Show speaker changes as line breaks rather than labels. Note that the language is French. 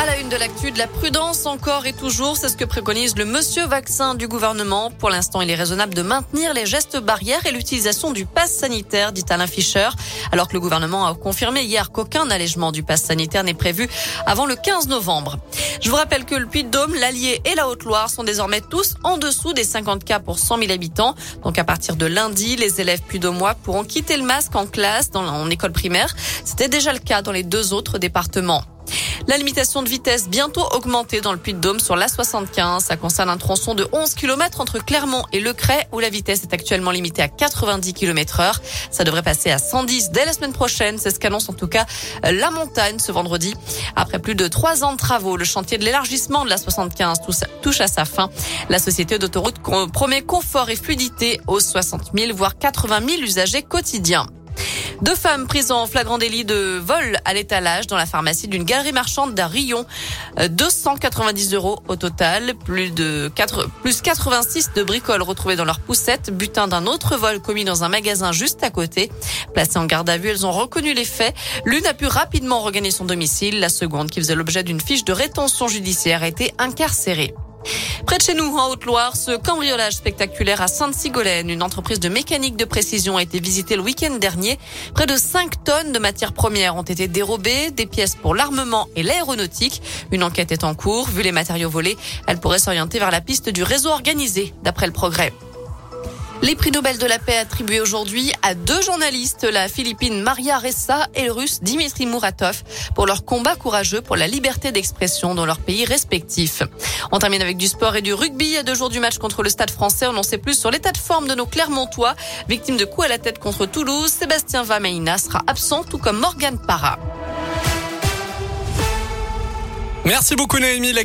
À la une de l'actu, de la prudence encore et toujours, c'est ce que préconise le monsieur vaccin du gouvernement. Pour l'instant, il est raisonnable de maintenir les gestes barrières et l'utilisation du pass sanitaire, dit Alain Fischer, alors que le gouvernement a confirmé hier qu'aucun allègement du pass sanitaire n'est prévu avant le 15 novembre. Je vous rappelle que le Puy-de-Dôme, l'Allier et la Haute-Loire sont désormais tous en dessous des 50 cas pour 100 000 habitants. Donc à partir de lundi, les élèves puy-de-dômois pourront quitter le masque en classe, dans, en école primaire. C'était déjà le cas dans les deux autres départements. La limitation de vitesse bientôt augmentée dans le Puy-de-Dôme sur l'A75. Ça concerne un tronçon de 11 km entre Clermont et Lecray où la vitesse est actuellement limitée à 90 km heure. Ça devrait passer à 110 dès la semaine prochaine. C'est ce qu'annonce en tout cas la montagne ce vendredi. Après plus de trois ans de travaux, le chantier de l'élargissement de l'A75 touche à sa fin. La société d'autoroute promet confort et fluidité aux 60 000 voire 80 000 usagers quotidiens. Deux femmes prises en flagrant délit de vol à l'étalage dans la pharmacie d'une galerie marchande d'Arion. 290 euh, euros au total, plus de 4, plus 86 de bricoles retrouvées dans leur poussette, butin d'un autre vol commis dans un magasin juste à côté. Placées en garde à vue, elles ont reconnu les faits. L'une a pu rapidement regagner son domicile. La seconde, qui faisait l'objet d'une fiche de rétention judiciaire, a été incarcérée. Près de chez nous, en Haute-Loire, ce cambriolage spectaculaire à Sainte-Sigolène, une entreprise de mécanique de précision a été visitée le week-end dernier. Près de 5 tonnes de matières premières ont été dérobées, des pièces pour l'armement et l'aéronautique. Une enquête est en cours. Vu les matériaux volés, elle pourrait s'orienter vers la piste du réseau organisé, d'après le progrès. Les prix Nobel de la paix attribués aujourd'hui à deux journalistes, la Philippine Maria Ressa et le russe Dimitri Muratov, pour leur combat courageux pour la liberté d'expression dans leurs pays respectifs. On termine avec du sport et du rugby. À deux jours du match contre le Stade français, on en sait plus sur l'état de forme de nos Clermontois. Victime de coups à la tête contre Toulouse, Sébastien Vameina sera absent, tout comme Morgan Parra.
Merci beaucoup Noémie.